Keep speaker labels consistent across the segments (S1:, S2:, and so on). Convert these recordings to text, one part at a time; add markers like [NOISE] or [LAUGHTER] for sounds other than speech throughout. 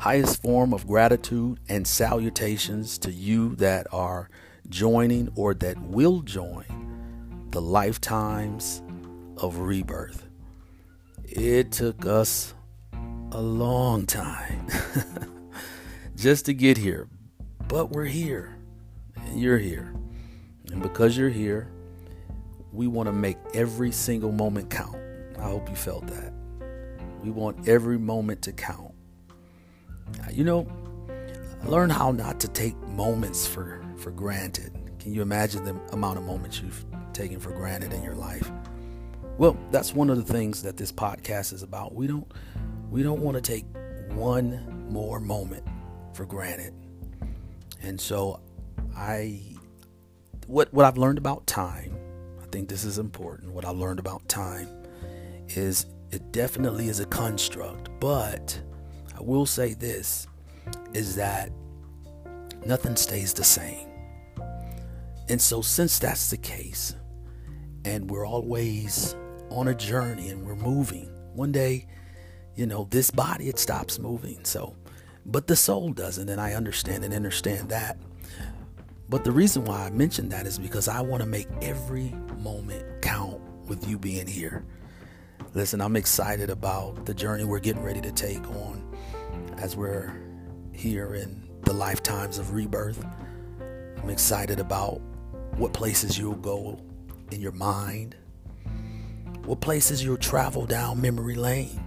S1: highest form of gratitude and salutations to you that are joining or that will join the lifetimes of rebirth. It took us a long time [LAUGHS] just to get here, but we're here and you're here. And because you're here, we want to make every single moment count. I hope you felt that. We want every moment to count. You know, learn how not to take moments for, for granted. Can you imagine the amount of moments you've taken for granted in your life? Well, that's one of the things that this podcast is about. We don't we don't want to take one more moment for granted. And so I what what I've learned about time, I think this is important. What I've learned about time is it definitely is a construct, but I will say this is that nothing stays the same. And so since that's the case, and we're always on a journey and we're moving, one day, you know, this body it stops moving. So, but the soul doesn't, and I understand and understand that. But the reason why I mentioned that is because I want to make every moment count with you being here. Listen, I'm excited about the journey we're getting ready to take on as we're here in the lifetimes of rebirth. I'm excited about what places you'll go in your mind, what places you'll travel down memory lane,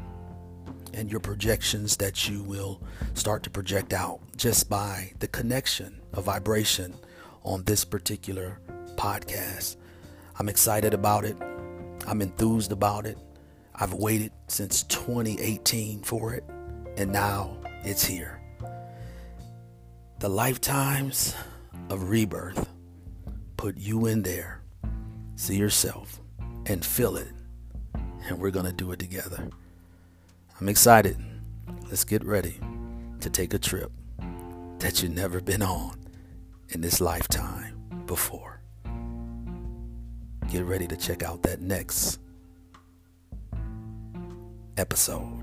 S1: and your projections that you will start to project out just by the connection, of vibration on this particular podcast. I'm excited about it. I'm enthused about it. I've waited since 2018 for it, and now it's here. The lifetimes of rebirth put you in there, see yourself, and feel it, and we're going to do it together. I'm excited. Let's get ready to take a trip that you've never been on in this lifetime before. Get ready to check out that next episode.